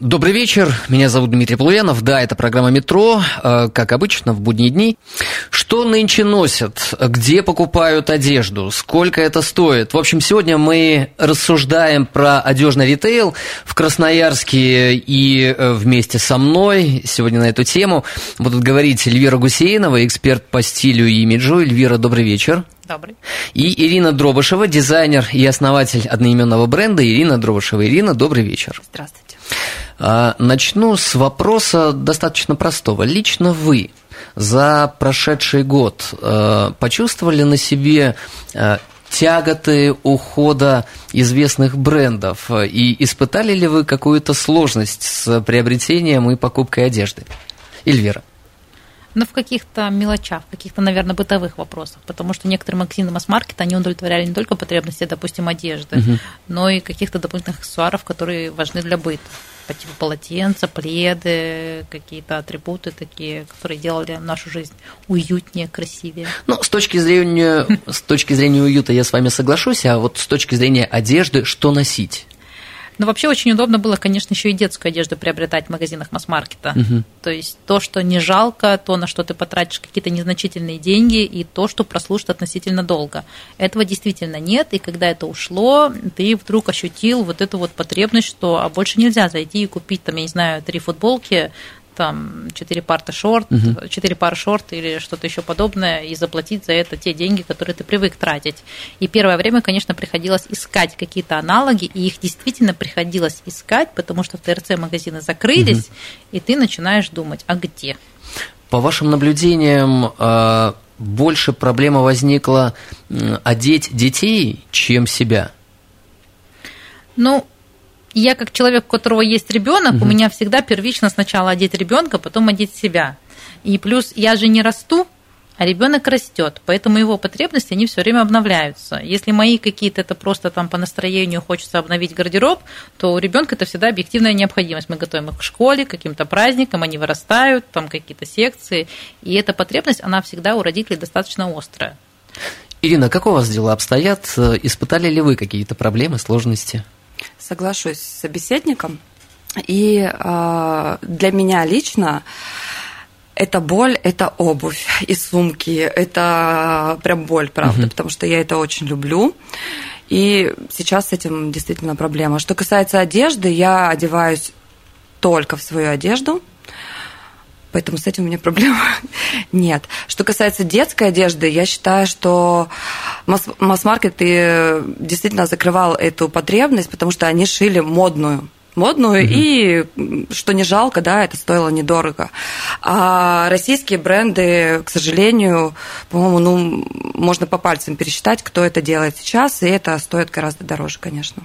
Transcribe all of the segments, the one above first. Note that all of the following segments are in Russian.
Добрый вечер, меня зовут Дмитрий Полуянов, да, это программа «Метро», э, как обычно, в будние дни. Что нынче носят, где покупают одежду, сколько это стоит? В общем, сегодня мы рассуждаем про одежный ритейл в Красноярске и э, вместе со мной сегодня на эту тему будут говорить Эльвира Гусейнова, эксперт по стилю и имиджу. Эльвира, добрый вечер. Добрый. И Ирина Дробышева, дизайнер и основатель одноименного бренда Ирина Дробышева. Ирина, добрый вечер. Здравствуйте. А, Начну с вопроса достаточно простого. Лично вы за прошедший год э, почувствовали на себе э, тяготы ухода известных брендов и испытали ли вы какую-то сложность с приобретением и покупкой одежды? Эльвира. Но в каких-то мелочах, в каких-то, наверное, бытовых вопросах, потому что некоторые магазины масс-маркета, они удовлетворяли не только потребности, допустим, одежды, Мгм. но и каких-то дополнительных аксессуаров, которые важны для быта. По типу полотенца, пледы, какие-то атрибуты такие, которые делали нашу жизнь уютнее, красивее. Ну, с точки зрения, с точки зрения уюта я с вами соглашусь, а вот с точки зрения одежды, что носить? Но вообще очень удобно было, конечно, еще и детскую одежду приобретать в магазинах масс-маркета. Мгм. То есть то, что не жалко, то, на что ты потратишь какие-то незначительные деньги, и то, что прослужит относительно долго. Этого действительно нет, и когда это ушло, ты вдруг ощутил вот эту вот потребность, что а больше нельзя зайти и купить, там, я не знаю, три футболки, там, четыре пары шорт, четыре пары шорт или что-то еще подобное, и заплатить за это те деньги, которые ты привык тратить. И первое время, конечно, приходилось искать какие-то аналоги, и их действительно приходилось искать, потому что в ТРЦ магазины закрылись, и ты начинаешь думать, а где? По вашим наблюдениям, э, больше проблема возникла одеть детей, чем себя? Ну, я как человек, у которого есть ребенок, у меня всегда первично сначала одеть ребенка, потом одеть себя. И плюс я же не расту, а ребенок растет, поэтому его потребности, они все время обновляются. Если мои какие-то это просто там по настроению хочется обновить гардероб, то у ребенка это всегда объективная необходимость. Мы готовим их к школе, к каким-то праздникам, они вырастают, там какие-то секции, и эта потребность, она всегда у родителей достаточно острая. Ирина, как у вас дела обстоят? Э, Испытали ли вы какие-то проблемы, сложности? Соглашусь с собеседником. И э, для меня лично это боль, это обувь и сумки. Это прям боль, правда, потому что я это очень люблю. И сейчас с этим действительно проблема. Что касается одежды, я одеваюсь только в свою одежду. Поэтому с этим у меня проблем нет. Что касается детской одежды, я считаю, что масс- масс-маркет и действительно закрывал эту потребность, потому что они шили модную модную, и м, что не жалко, да, это стоило недорого. А российские бренды, к сожалению, по-моему, ну, можно по пальцам пересчитать, кто это делает сейчас, и это стоит гораздо дороже, конечно.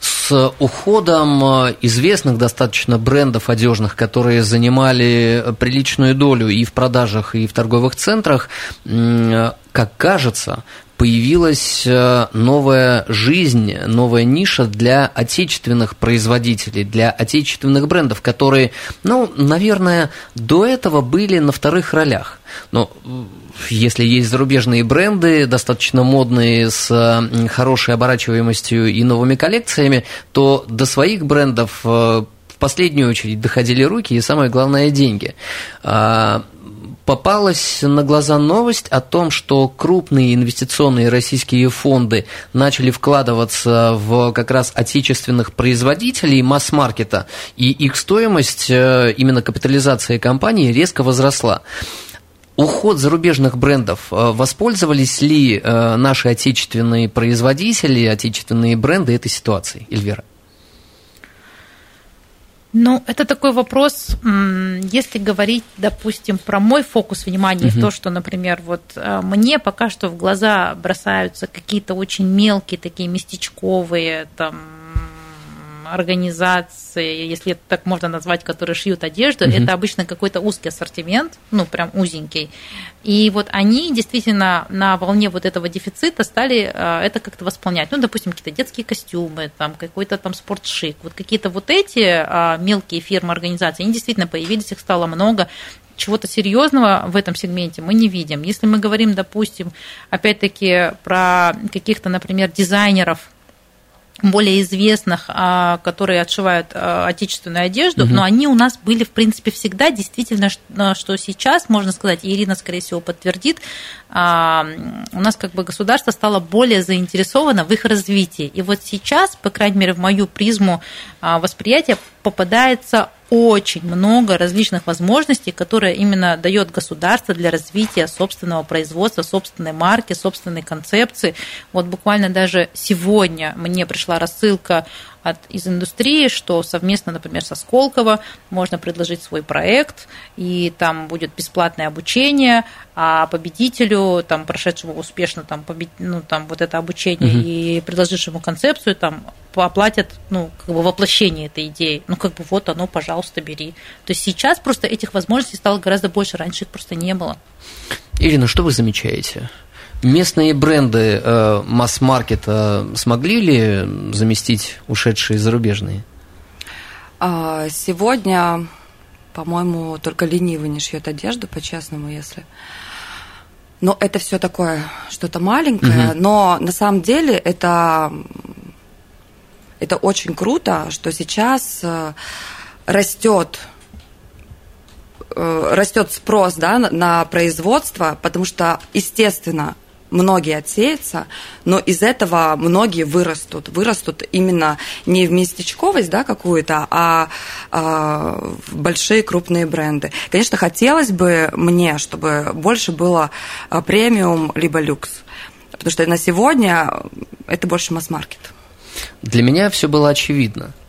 С уходом э, известных достаточно брендов одежных, которые занимали приличную долю и в продажах, и в торговых центрах, э, как кажется, появилась э, новая жизнь, новая ниша для отечественных производителей, для отечественных брендов, которые, ну, наверное, до этого были на вторых ролях. Но э, если есть зарубежные бренды, достаточно модные, с м, хорошей оборачиваемостью и новыми коллекциями, то до своих брендов э, в последнюю очередь доходили руки и, самое главное, деньги. Попалась на глаза новость о том, что крупные инвестиционные российские фонды начали вкладываться в как раз отечественных производителей масс-маркета, и их стоимость, э, именно капитализация компании, резко возросла. Уход зарубежных брендов. э, Воспользовались ли э, наши отечественные производители, отечественные бренды этой ситуацией, Эльвира? Ну, это такой вопрос, если говорить, допустим, про мой фокус внимания, Мгм. то, что, например, вот э, мне пока что в глаза бросаются какие-то очень мелкие, такие местечковые, там, организации, если это так можно назвать, которые шьют одежду, угу. это обычно какой-то узкий ассортимент, ну, прям узенький. И вот они действительно на волне вот этого дефицита стали э, это как-то восполнять. Ну, допустим, какие-то детские костюмы, там, какой-то там спортшик. Вот какие-то вот эти э, мелкие фирмы, организации, они действительно появились, их стало много чего-то серьезного в этом сегменте мы не видим. Если мы говорим, допустим, опять-таки про каких-то, например, дизайнеров, более известных, а, которые отшивают а, отечественную одежду, угу. но они у нас были, в принципе, всегда. Действительно, что сейчас, можно сказать, Ирина, скорее всего, подтвердит, а, у нас как бы государство стало более заинтересовано в их развитии. И вот сейчас, по крайней мере, в мою призму восприятия попадается очень много различных возможностей, которые именно дает государство для развития собственного производства, собственной марки, собственной концепции. Вот буквально даже сегодня мне пришла рассылка от, из индустрии, что совместно, например, со Сколково можно предложить свой проект, и там будет бесплатное обучение, а победителю, там, прошедшему успешно там, побед... ну, там, вот это обучение угу. и предложившему концепцию, там, оплатят, ну, как бы воплощение этой идеи. Ну, как бы вот оно, пожалуйста, бери. То есть сейчас просто этих возможностей стало гораздо больше, раньше их просто не было. Ирина, что вы замечаете? Местные бренды э, масс-маркета смогли ли заместить ушедшие зарубежные? А, сегодня, по-моему, только ленивый не шьет одежду, по-честному, если. Но это все такое что-то маленькое, угу. но на самом деле это это очень круто, что сейчас э, растет э, растет спрос да, на производство, потому что, естественно, многие отсеются, но из этого многие вырастут. Вырастут именно не в местечковость да, какую-то, а, а в большие крупные бренды. Конечно, хотелось бы мне, чтобы больше было а, премиум либо люкс, потому что на сегодня это больше масс-маркет. Для меня все было очевидно –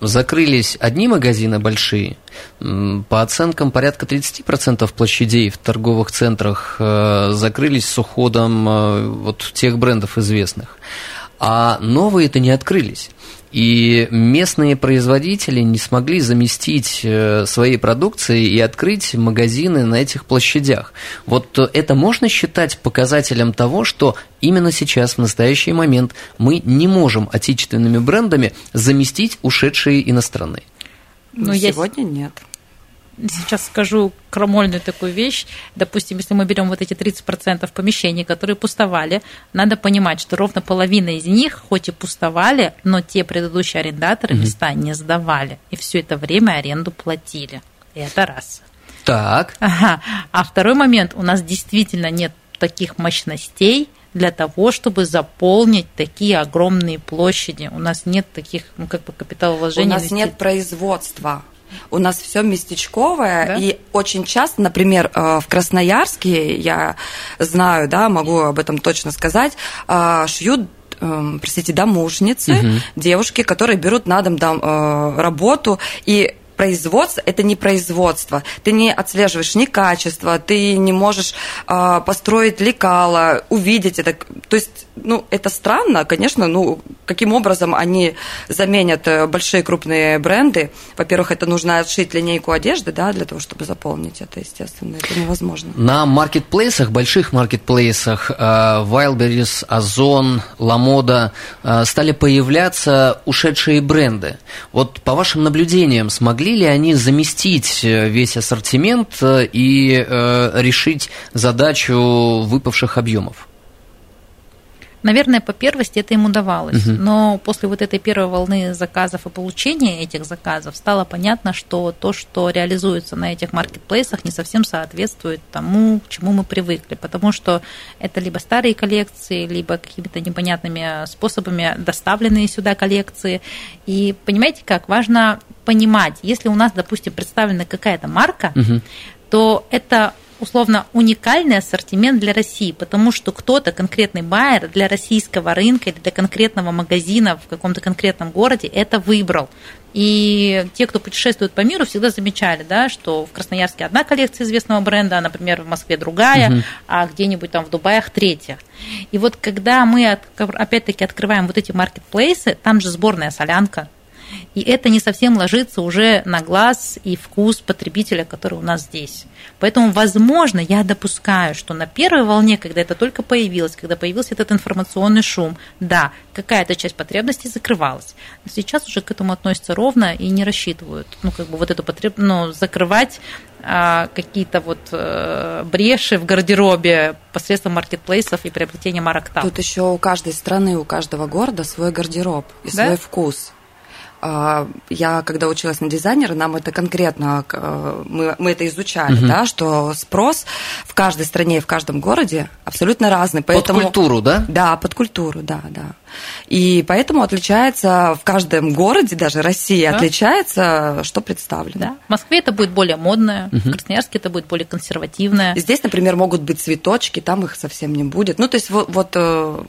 закрылись одни магазины большие, по оценкам порядка 30% площадей в торговых центрах э, закрылись с уходом э, вот тех брендов известных, а новые-то не открылись. И местные производители не смогли заместить э, своей продукцией и открыть магазины на этих площадях. Вот это можно считать показателем того, что именно сейчас, в настоящий момент, мы не можем отечественными брендами заместить ушедшие иностранные. Но ну, сегодня я... нет сейчас скажу крамольную такую вещь. Допустим, если мы берем вот эти 30% помещений, которые пустовали, надо понимать, что ровно половина из них, хоть и пустовали, но те предыдущие арендаторы угу. места не сдавали. И все это время аренду платили. Это раз. Так. Ага. А второй момент, у нас действительно нет таких мощностей, для того, чтобы заполнить такие огромные площади. У нас нет таких, ну, как бы капиталовложений. У нас нет производства. У нас все местечковое, да? и очень часто, например, э, в Красноярске, я знаю, да, могу об этом точно сказать, э, шьют эм, простите, домушницы, угу. девушки, которые берут на дом, дом э, работу, и производство – это не производство. Ты не отслеживаешь ни качество, ты не можешь э, построить лекала, увидеть это. То есть, ну, это странно, конечно, ну, каким образом они заменят э, большие крупные бренды. Во-первых, это нужно отшить линейку одежды, да, для того, чтобы заполнить это, естественно, это невозможно. На маркетплейсах, больших маркетплейсах, э, Wildberries, Озон, Ламода э, стали появляться ушедшие бренды. Вот по вашим наблюдениям, смогли ли они заместить весь ассортимент и решить задачу выпавших объемов? Наверное, по первости это им удавалось. Угу. Но после вот этой первой волны заказов и получения этих заказов стало понятно, что то, что реализуется на этих маркетплейсах, не совсем соответствует тому, к чему мы привыкли. Потому что это либо старые коллекции, либо какими-то непонятными способами доставленные сюда коллекции. И понимаете как? Важно понимать, если у нас, допустим, представлена какая-то марка, угу. то это условно уникальный ассортимент для России, потому что кто-то, конкретный байер для российского рынка или для конкретного магазина в каком-то конкретном городе это выбрал. И те, кто путешествует по миру, всегда замечали, да, что в Красноярске одна коллекция известного бренда, а, например, в Москве другая, угу. а где-нибудь там в Дубаях третья. И вот когда мы опять-таки открываем вот эти маркетплейсы, там же сборная солянка, И это не совсем ложится уже на глаз и вкус потребителя, который у нас здесь. Поэтому, возможно, я допускаю, что на первой волне, когда это только появилось, когда появился этот информационный шум, да, какая-то часть потребностей закрывалась. Но сейчас уже к этому относятся ровно и не рассчитывают, ну, как бы вот эту потребность, ну, закрывать а, какие-то вот э, бреши в гардеробе посредством маркетплейсов и приобретения марок там. Тут еще у каждой страны, у каждого города свой гардероб и Да? свой вкус. А, Я, когда училась на дизайнера, нам это конкретно, э, мы, мы это изучали, да, что спрос в каждой стране и в каждом городе абсолютно разный. Под Поэтому... культуру, да? Да, под культуру, да, да. И поэтому отличается в каждом городе, даже России, Да. отличается, что представлено. Да? В Москве это будет более модное, в Красноярске это будет более консервативное. Здесь, например, могут быть цветочки, там их совсем не будет. Ну, то есть вот, вот э,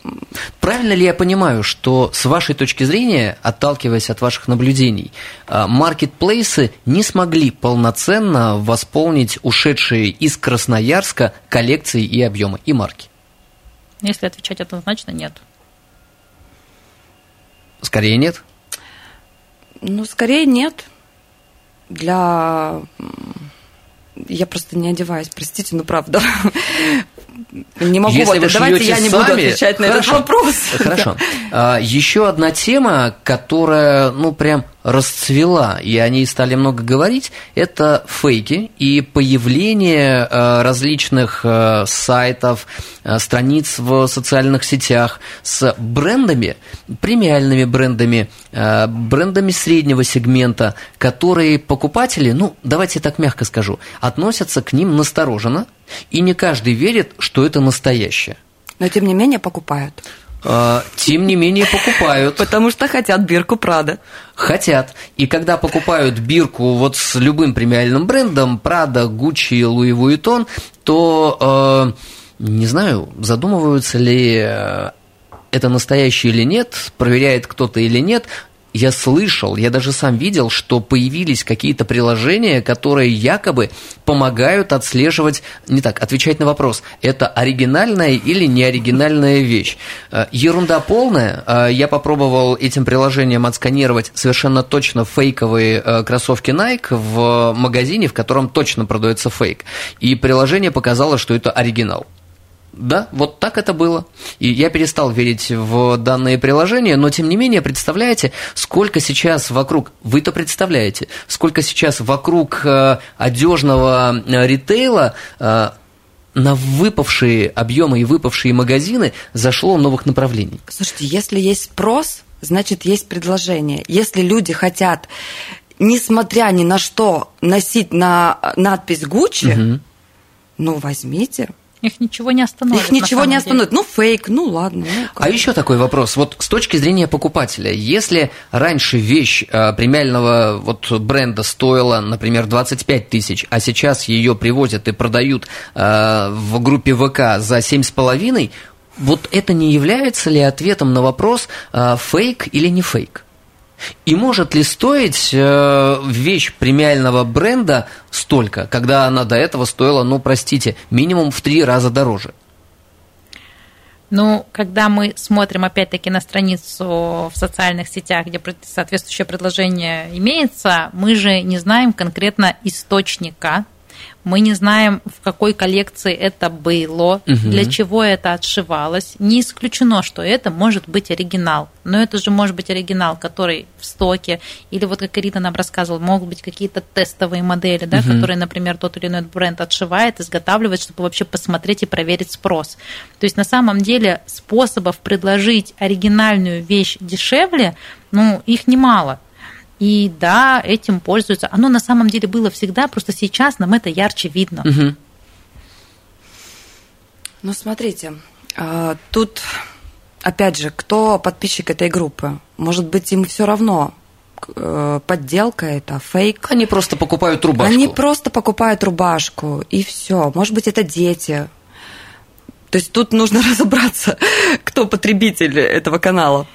Правильно ли я понимаю, что с вашей точки зрения, отталкиваясь от ваших наблюдений, а, маркетплейсы не смогли полноценно восполнить ушедшие из Красноярска коллекции и объемы, и марки? Если отвечать однозначно, нет. Скорее нет. Ну, скорее нет. Для... Я просто не одеваюсь, простите, ну правда. Не могу, Если вот, вы давайте я не буду отвечать на этот Хорошо. вопрос. Хорошо. А, Еще одна тема, которая, ну, прям расцвела, и о ней стали много говорить, это фейки и появление э, различных э, сайтов, э, страниц в социальных сетях с брендами, премиальными брендами, брендами среднего сегмента, которые покупатели, ну, давайте так мягко скажу, относятся к ним настороженно, и не каждый верит, что это настоящее. Но тем не менее покупают. А, Тем не менее покупают. Потому что хотят бирку Прада. Хотят. И когда покупают бирку вот с любым премиальным брендом, Prada, Gucci, Louis Vuitton, то, э, не знаю, задумываются ли э, это настоящее или нет, проверяет кто-то или нет. Я слышал, я даже сам видел, что появились какие-то приложения, которые якобы помогают отслеживать, не так, отвечать на вопрос, это оригинальная или неоригинальная вещь. Э, Ерунда полная. Э, Я попробовал этим приложением отсканировать совершенно точно фейковые э, кроссовки Nike в магазине, в котором точно продается фейк. И приложение показало, что это оригинал. Да, вот так это было. И я перестал верить в данные приложения, но тем не менее, представляете, сколько сейчас вокруг, вы-то представляете, сколько сейчас вокруг э, одежного э, ритейла э, на выпавшие объемы и выпавшие магазины зашло новых направлений. Слушайте, если есть спрос, значит есть предложение. Если люди хотят, несмотря ни на что, носить на надпись Гуччи, ну возьмите. Их ничего не остановит. Их ничего не деле. остановит. Ну, фейк, ну ладно. ну. А еще такой вопрос. Вот с точки зрения покупателя, если раньше вещь э, премиального вот бренда стоила, например, 25 тысяч, а сейчас ее привозят и продают э, в группе ВК за 7,5, вот это не является ли ответом на вопрос, э, фейк или не фейк? И может ли стоить э, вещь премиального бренда столько, когда она до этого стоила, ну, простите, минимум в три раза дороже? Ну, когда мы смотрим опять-таки на страницу в социальных сетях, где соответствующее предложение имеется, мы же не знаем конкретно источника, мы не знаем, в какой коллекции это было, Мгм. для чего это отшивалось. Не исключено, что это может быть оригинал. Но это же может быть оригинал, который в стоке. Или вот как Ирина нам рассказывала, могут быть какие-то тестовые модели, да, Мгм. которые, например, тот или иной бренд отшивает, изготавливает, чтобы вообще посмотреть и проверить спрос. То есть на самом деле способов предложить оригинальную вещь дешевле, ну, их немало. И да, этим пользуются. Оно на самом деле было всегда, просто сейчас нам это ярче видно. Мгм. Ну, смотрите, а, тут, опять же, кто подписчик этой группы? Может быть, им все равно, э, подделка это, фейк. Они просто покупают рубашку. Они просто покупают рубашку, и все. Может быть, это дети. То есть тут нужно разобраться, кто потребитель этого канала.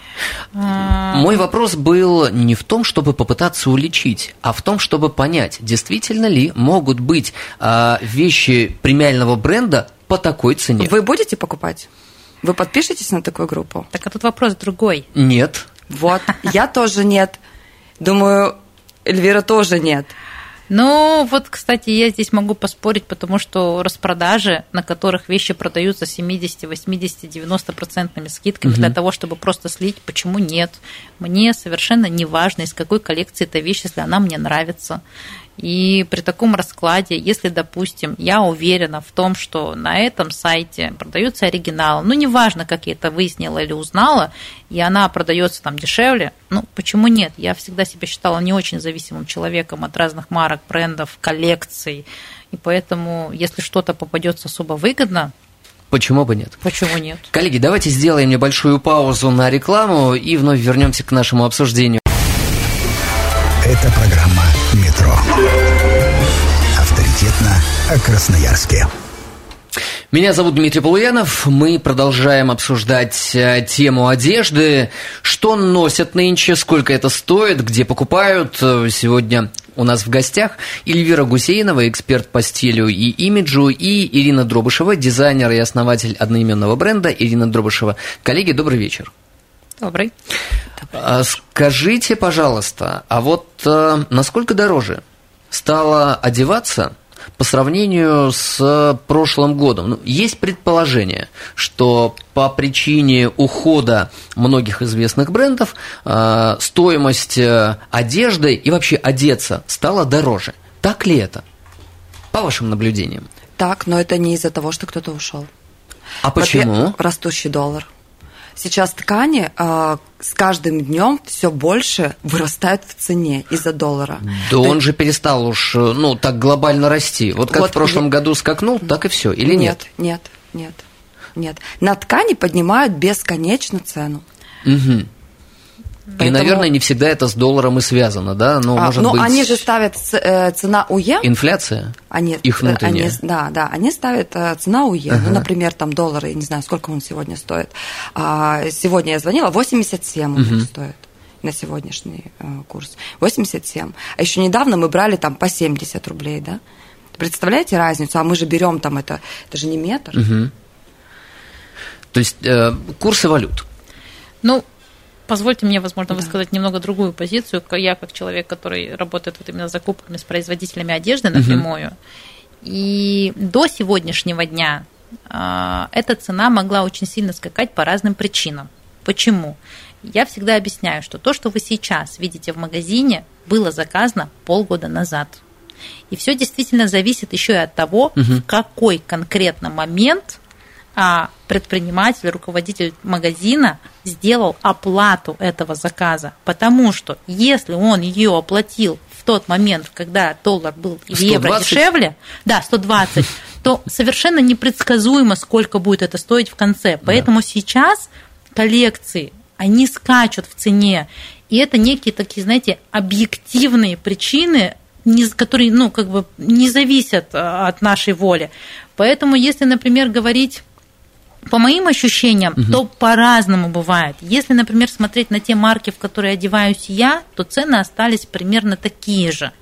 А, Мой вопрос был не в том, чтобы попытаться уличить, а в том, чтобы понять, действительно ли могут быть а, вещи премиального бренда по такой цене. Вы будете покупать? Вы подпишетесь на такую группу? Так а тут вопрос другой. Нет. Вот, я тоже нет. Думаю, Эльвира тоже нет. Ну, вот, кстати, я здесь могу поспорить, потому что распродажи, на которых вещи продаются 70, 80, 90 процентными скидками Мгм. для того, чтобы просто слить, почему нет? Мне совершенно не важно, из какой коллекции эта вещь, если она мне нравится. И при таком раскладе, если, допустим, я уверена в том, что на этом сайте продается оригинал, ну, неважно, как я это выяснила или узнала, и она продается там дешевле, ну, почему нет? Я всегда себя считала не очень зависимым человеком от разных марок, брендов, коллекций, и поэтому, если что-то попадется особо выгодно, Почему бы нет? почему нет? Коллеги, давайте сделаем небольшую паузу на рекламу и вновь вернемся к нашему обсуждению. О Красноярске. Меня зовут Дмитрий Полуянов. Мы продолжаем обсуждать э, тему одежды. Что носят нынче, сколько это стоит, где покупают. Э, Сегодня у нас в гостях Эльвира Гусейнова, эксперт по стилю и имиджу, и Ирина Дробышева, дизайнер и основатель одноименного бренда. Ирина Дробышева. Коллеги, добрый вечер. Добрый. А Скажите, пожалуйста, а вот э, насколько дороже стало одеваться по сравнению с прошлым годом? Ну, есть предположение, что по причине ухода многих известных брендов э, стоимость э, одежды и вообще одеться стала дороже. Так ли это? По вашим наблюдениям. Так, но это не из-за того, что кто-то ушел. А почему? Растущий доллар. Сейчас ткани э, с каждым днем все больше вырастают в цене из-за доллара. Да он же перестал уж, э, ну, так глобально расти. Вот как Вот в прошлом я- году скакнул, так и все. Или нет? Нет, нет, нет, нет. На ткани поднимают бесконечно цену. Мгм. И, Поэтому- наверное, не всегда это с долларом и связано, да? Но, А, может но быть, они же ставят э, цена УЕ. инфляция? Они, их э, внутренняя. они- да, да, они ставят э, цена УЕ. Ага. Ну, например, там доллар, я не знаю, сколько он сегодня стоит. А, сегодня я звонила, 87 у них Мгм. стоит на сегодняшний э, курс. 87. А еще недавно мы брали там по 70 рублей, да? Представляете разницу? А мы же берем там это, это же не метр. Мгм. То есть э, курсы валют. Ну, позвольте мне, возможно, высказать немного другую позицию. Я как человек, который работает вот именно с закупками с производителями одежды напрямую. И до сегодняшнего дня а, эта цена могла очень сильно скакать по разным причинам. Почему? Я всегда объясняю, что то, что вы сейчас видите в магазине, было заказано полгода назад. И все действительно зависит еще и от того, в какой конкретно момент предприниматель, руководитель магазина сделал оплату этого заказа. Потому что если он ее оплатил в тот момент, когда доллар был или евро 120? дешевле, да, 120, то совершенно непредсказуемо, сколько будет это стоить в конце. Поэтому сейчас коллекции, они скачут в цене. И это некие такие, знаете, объективные причины, которые, ну, как бы не зависят а, от нашей воли. Поэтому, если, например, говорить по моим ощущениям, то по-разному бывает. Если, например, смотреть на те марки, в которые одеваюсь я, то цены остались примерно такие же.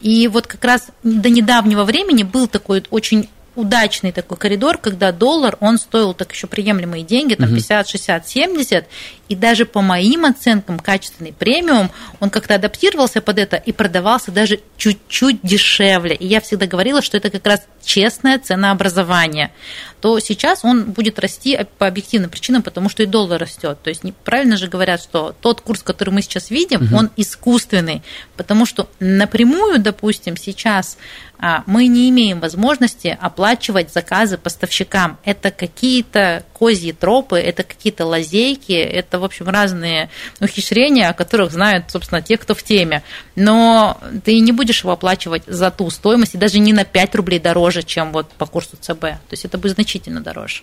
И вот как раз до недавнего времени был такой очень удачный такой коридор, когда доллар, он стоил так еще приемлемые деньги, там 50, 60, 70, и даже по моим оценкам качественный премиум, он как-то адаптировался под это и продавался даже чуть-чуть дешевле. И я всегда говорила, что это как раз честное ценообразование. То сейчас он будет расти по объективным причинам, потому что и доллар растет. То есть правильно же говорят, что тот курс, который мы сейчас видим, он искусственный, потому что напрямую, допустим, сейчас а, мы не имеем возможности оплачивать заказы поставщикам. Это какие-то козьи тропы, это какие-то лазейки, это, в общем, разные ухищрения, о которых знают, собственно, те, кто в теме. Но ты не будешь его оплачивать за ту стоимость, и даже не на 5 рублей дороже, чем вот по курсу ЦБ. То есть это будет значительно дороже.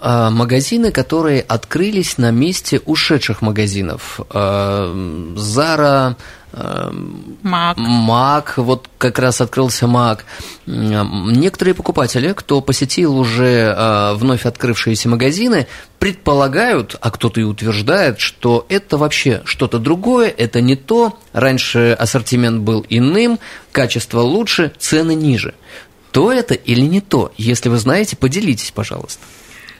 А, Магазины, которые открылись на месте ушедших магазинов. А, Zara, а, Мак. Мак, вот как раз открылся Мак. Некоторые покупатели, кто посетил уже а, вновь открывшиеся магазины, предполагают, а кто-то и утверждает, что это вообще что-то другое, это не то. Раньше ассортимент был иным, качество лучше, цены ниже. То это или не то? Если вы знаете, поделитесь, пожалуйста.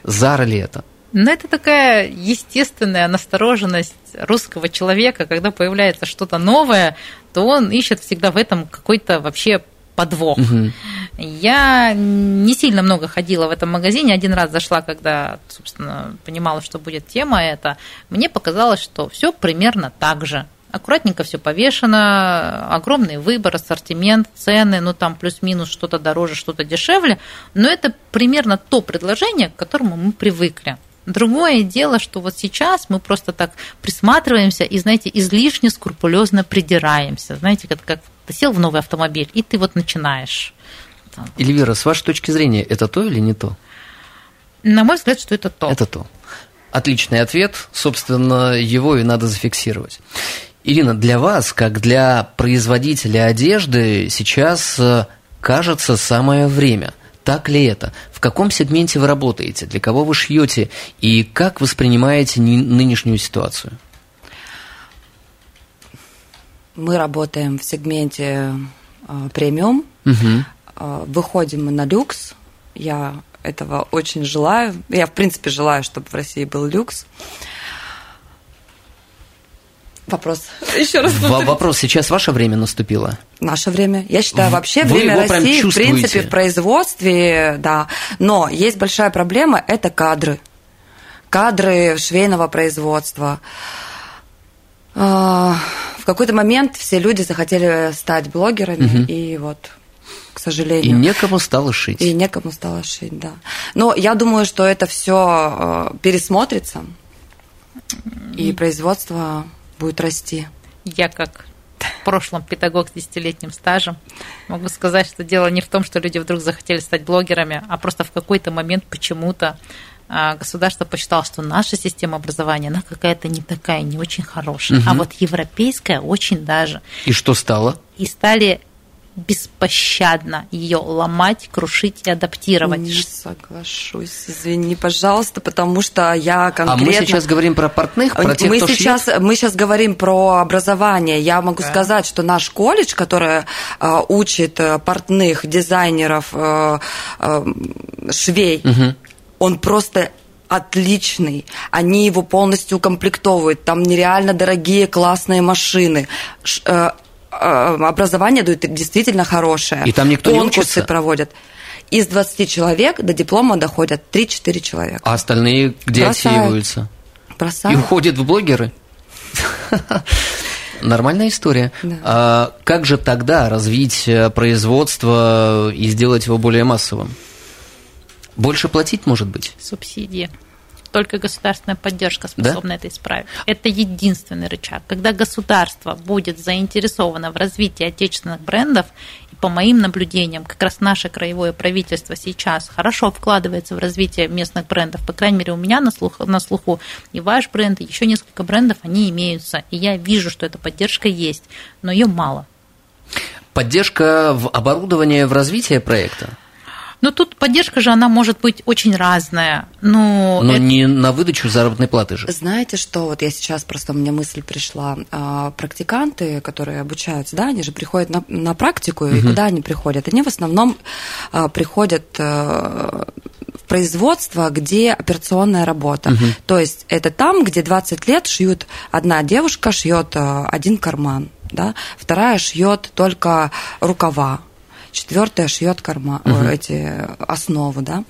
Зара ли это? Но это такая естественная настороженность русского человека, когда появляется что-то новое, то он ищет всегда в этом какой-то вообще подвох. Угу. Я не сильно много ходила в этом магазине. Один раз зашла, когда, собственно, понимала, что будет тема эта. Мне показалось, что все примерно так же. Аккуратненько все повешено, огромный выбор, ассортимент, цены, ну там плюс-минус что-то дороже, что-то дешевле. Но это примерно то предложение, к которому мы привыкли. Другое дело, что вот сейчас мы просто так присматриваемся и, знаете, излишне скрупулезно придираемся. Знаете, как, как ты сел в новый автомобиль, и ты вот начинаешь. Эльвира, с вашей точки зрения, это то или не то? На мой взгляд, что это то. Это то. Отличный ответ. Собственно, его и надо зафиксировать. Ирина, для вас, как для производителя одежды, сейчас э, кажется самое время. Так ли это? В каком сегменте вы работаете? Для кого вы шьете? И как воспринимаете нынешнюю ситуацию? Мы работаем в сегменте э, премиум. Угу. Э, выходим мы на люкс. Я этого очень желаю. Я, в принципе, желаю, чтобы в России был люкс. Вопрос. Еще раз. Вопрос. Сейчас ваше время наступило? Наше время. Я считаю, вообще Вы время России, в принципе, в производстве, да. Но есть большая проблема – это кадры. Кадры швейного производства. А, в какой-то момент все люди захотели стать блогерами, угу. и вот к сожалению. И некому стало шить. И некому стало шить, да. Но я думаю, что это все э, пересмотрится, и производство будет расти. Я как в прошлом педагог с десятилетним стажем могу сказать, что дело не в том, что люди вдруг захотели стать блогерами, а просто в какой-то момент почему-то а, государство посчитало, что наша система образования, она какая-то не такая, не очень хорошая. Угу. А вот европейская очень даже. И что стало? И стали беспощадно ее ломать, крушить и адаптировать. Не соглашусь, извини, пожалуйста, потому что я конкретно... А мы сейчас говорим про портных, про тех, мы кто сейчас, шьет? Мы сейчас говорим про образование. Я могу да. сказать, что наш колледж, который э, учит э, портных, дизайнеров, э, э, швей, угу. он просто отличный. Они его полностью укомплектовывают. Там нереально дорогие, классные машины. Э, Э, образование дают действительно хорошее. И там никто Конкурсы не учится? проводят. Из 20 человек до диплома доходят 3-4 человека. А остальные где Бросают. отсеиваются? Бросают. И уходят в блогеры? Нормальная история. Да. А как же тогда развить э, производство и сделать его более массовым? Больше платить, может быть? Субсидии только государственная поддержка способна да? это исправить. Это единственный рычаг. Когда государство будет заинтересовано в развитии отечественных брендов, и по моим наблюдениям, как раз наше краевое правительство сейчас хорошо вкладывается в развитие местных брендов, по крайней мере, у меня на, слух, на слуху и ваш бренд, и еще несколько брендов, они имеются. И я вижу, что эта поддержка есть, но ее мало. Поддержка в оборудовании в развитии проекта? Но тут поддержка же, она может быть очень разная. Но, но это... не на выдачу заработной платы же. Знаете что, вот я сейчас просто, у меня мысль пришла. А, практиканты, которые обучаются, да, они же приходят на, на практику, угу. и куда они приходят? Они в основном а, приходят а, в производство, где операционная работа. Угу. То есть это там, где 20 лет шьют, одна девушка шьет один карман, да, вторая шьет только рукава четвертая шьет корма, угу. эти основы, да.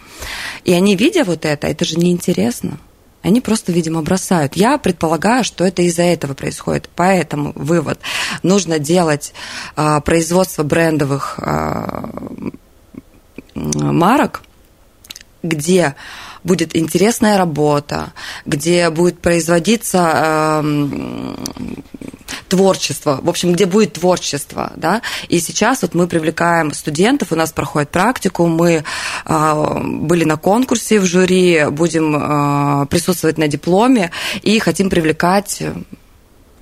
И они, видя вот это, это же неинтересно. Они просто, видимо, бросают. Я предполагаю, что это из-за этого происходит. Поэтому вывод. Нужно делать а, производство брендовых а, марок, где будет интересная работа, где будет производиться э, творчество, в общем, где будет творчество, да, и сейчас вот мы привлекаем студентов, у нас проходит практику, мы э, были на конкурсе в жюри, будем э, присутствовать на дипломе и хотим привлекать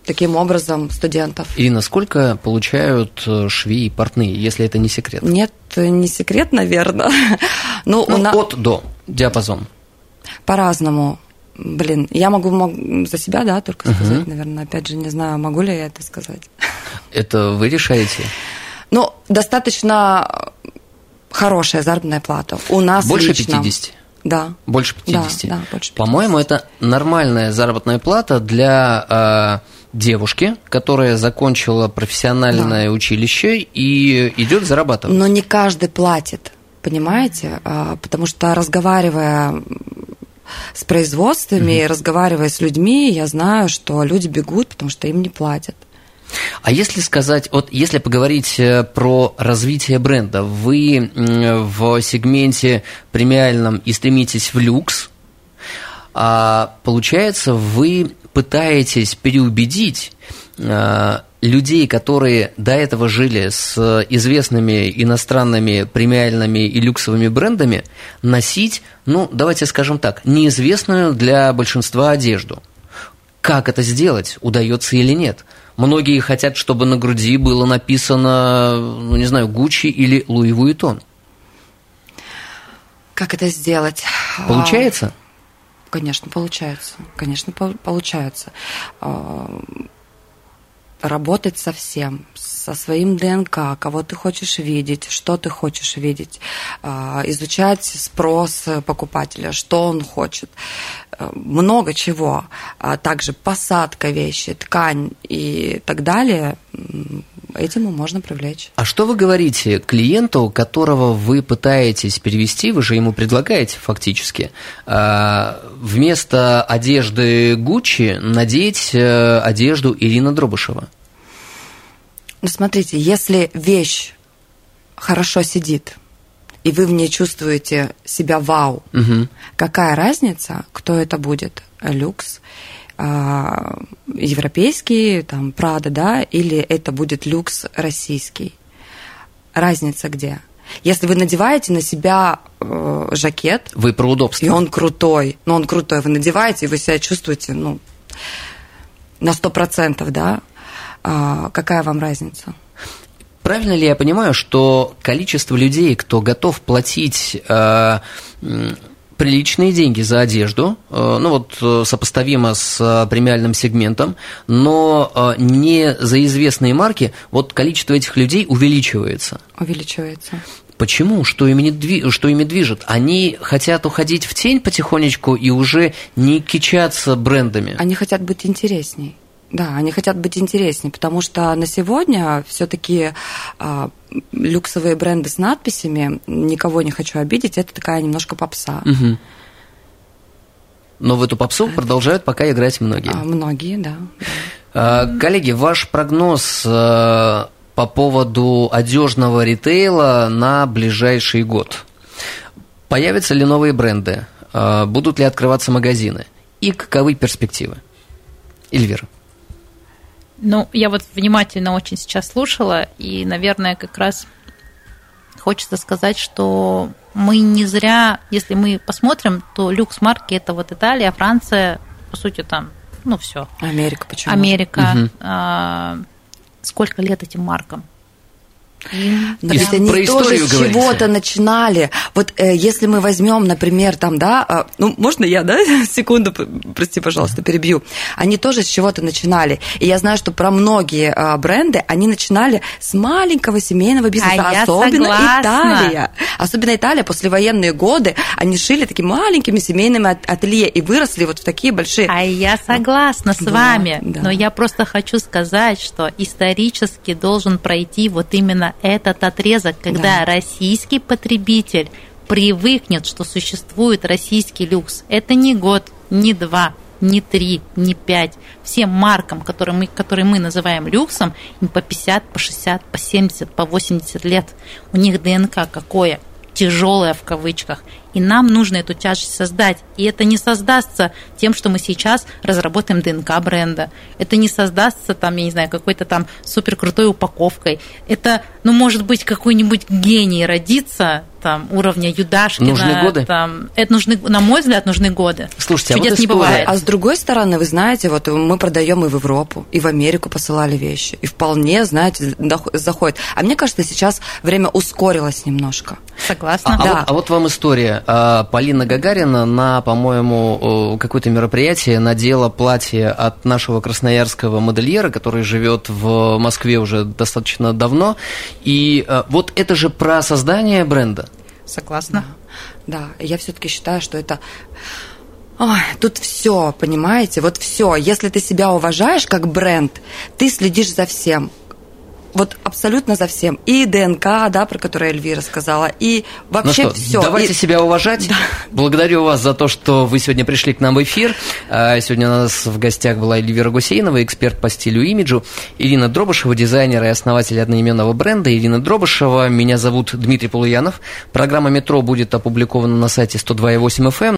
таким образом студентов. И насколько получают э, швеи и портные, если это не секрет? Нет, не секрет, наверное. ну, ну на... От до диапазон. По-разному. Блин, я могу, могу за себя, да, только uh-huh. сказать, наверное. Опять же, не знаю, могу ли я это сказать. Это вы решаете? Ну, достаточно хорошая заработная плата. У нас Больше лично. 50? Да. Больше 50. Да, да, больше 50. По-моему, это нормальная заработная плата для э, девушки, которая закончила профессиональное училище и идет зарабатывать. Но не каждый платит, понимаете? А, Потому что разговаривая с производствами, разговаривая с людьми, я знаю, что люди бегут, потому что им не платят. А если сказать, вот если поговорить э, про развитие бренда, вы в сегменте премиальном и стремитесь в люкс, а получается, вы пытаетесь переубедить э, людей, которые до этого жили с известными иностранными премиальными и люксовыми брендами, носить, ну, давайте скажем так, неизвестную для большинства одежду. Как это сделать, удается или нет? Многие хотят, чтобы на груди было написано, ну, не знаю, Гуччи или Луи Вуитон. Как это сделать? Получается? Конечно, получается. Конечно, пол- получается. А, Работать со всем, со своим ДНК, кого ты хочешь видеть, что ты хочешь видеть, а, изучать спрос покупателя, что он хочет, А, много чего. Также посадка вещи, ткань и так далее. Этим можно привлечь. А что вы говорите клиенту, которого вы пытаетесь перевести, вы же ему предлагаете фактически, а, вместо одежды Гуччи надеть э, одежду Ирина Дробышева? Ну, смотрите, если вещь хорошо сидит, и вы в ней чувствуете себя вау, Мгм. какая разница, кто это будет? Люкс, европейский, там, Прада, да, или это будет люкс российский? Разница где? Если вы надеваете на себя э, жакет, Вы про удобство. и он крутой, ну он крутой, вы надеваете, и вы себя чувствуете, ну, на сто процентов, да, А, какая вам разница? Правильно ли я понимаю, что количество людей, кто готов платить э, приличные деньги за одежду, э, ну вот э, сопоставимо с э, премиальным сегментом, но не за известные марки, вот количество этих людей увеличивается. Увеличивается. Почему? Что ими, дви- что ими движет? Они хотят уходить в тень потихонечку и уже не кичаться брендами. Они хотят быть интересней. Да, они хотят быть интереснее, потому что на сегодня все-таки люксовые бренды с надписями, никого не хочу обидеть, это такая немножко попса. Мгм. Но в эту попсу продолжают пока играть многие. А многие, да. А, Коллеги, ваш прогноз э, по поводу одежного ритейла на ближайший год. Появятся ли новые бренды? А, Будут ли открываться магазины? И каковы перспективы? Эльвира. Ну, я вот внимательно очень сейчас слушала, и, наверное, как раз хочется сказать, что мы не зря, если мы посмотрим, то люкс-марки это вот Италия, Франция, по сути, там, ну, все. Америка почему? Америка. Мгм. А, сколько лет этим маркам? И ведь про они тоже с говорите. чего-то начинали. Вот э, если мы возьмем, например, там, да, а, ну, можно я, да, секунду, прости, пожалуйста, перебью. Они тоже с чего-то начинали. И я знаю, что про многие а, бренды, они начинали с маленького семейного бизнеса. А Особенно. Италия. Особенно Италия, послевоенные годы, они шили такими маленькими семейными ателье и выросли вот в такие большие... А я согласна с Да, вами, да. но я просто хочу сказать, что исторически должен пройти вот именно этот отрезок, когда Да. российский потребитель привыкнет, что существует российский люкс. Это не год, не два, не три, не пять. Всем маркам, которые мы, которые мы называем люксом, им по 50, по 60, по 70, по 80 лет. У них ДНК какое? Тяжелое в кавычках. И нам нужно эту тяжесть создать. И это не создастся тем, что мы сейчас разработаем ДНК бренда. Это не создастся там, я не знаю, какой-то там супер крутой упаковкой. Это, ну, может быть, какой-нибудь гений родится там уровня Юдашкина. Нужны годы? Там, это нужны, на мой взгляд, нужны годы. Слушайте, а Чудес вот не бывает. А с другой стороны, вы знаете, вот мы продаем и в Европу, и в Америку посылали вещи, и вполне, знаете, заходит. А мне кажется, сейчас время ускорилось немножко. Согласна. А, а Да. вот, а вот вам история. А, Полина Гагарина на, по-моему, какое-то мероприятие надела платье от нашего красноярского модельера, который живет в Москве уже достаточно давно. И э, вот это же про создание бренда. Согласна. Да, я все-таки считаю, что это Ой, тут все, понимаете, вот все. Если ты себя уважаешь как бренд, ты следишь за всем вот абсолютно за всем. И ДНК, да, про которую Эльвира сказала, и вообще ну что, все. Давайте и... себя уважать. Да. Благодарю вас за то, что вы сегодня пришли к нам в эфир. А, сегодня у нас в гостях была Эльвира Гусейнова, эксперт по стилю и имиджу, Ирина Дробышева, дизайнер и основатель одноименного бренда. Ирина Дробышева, меня зовут Дмитрий Полуянов. Программа «Метро» будет опубликована на сайте 102.8 FM.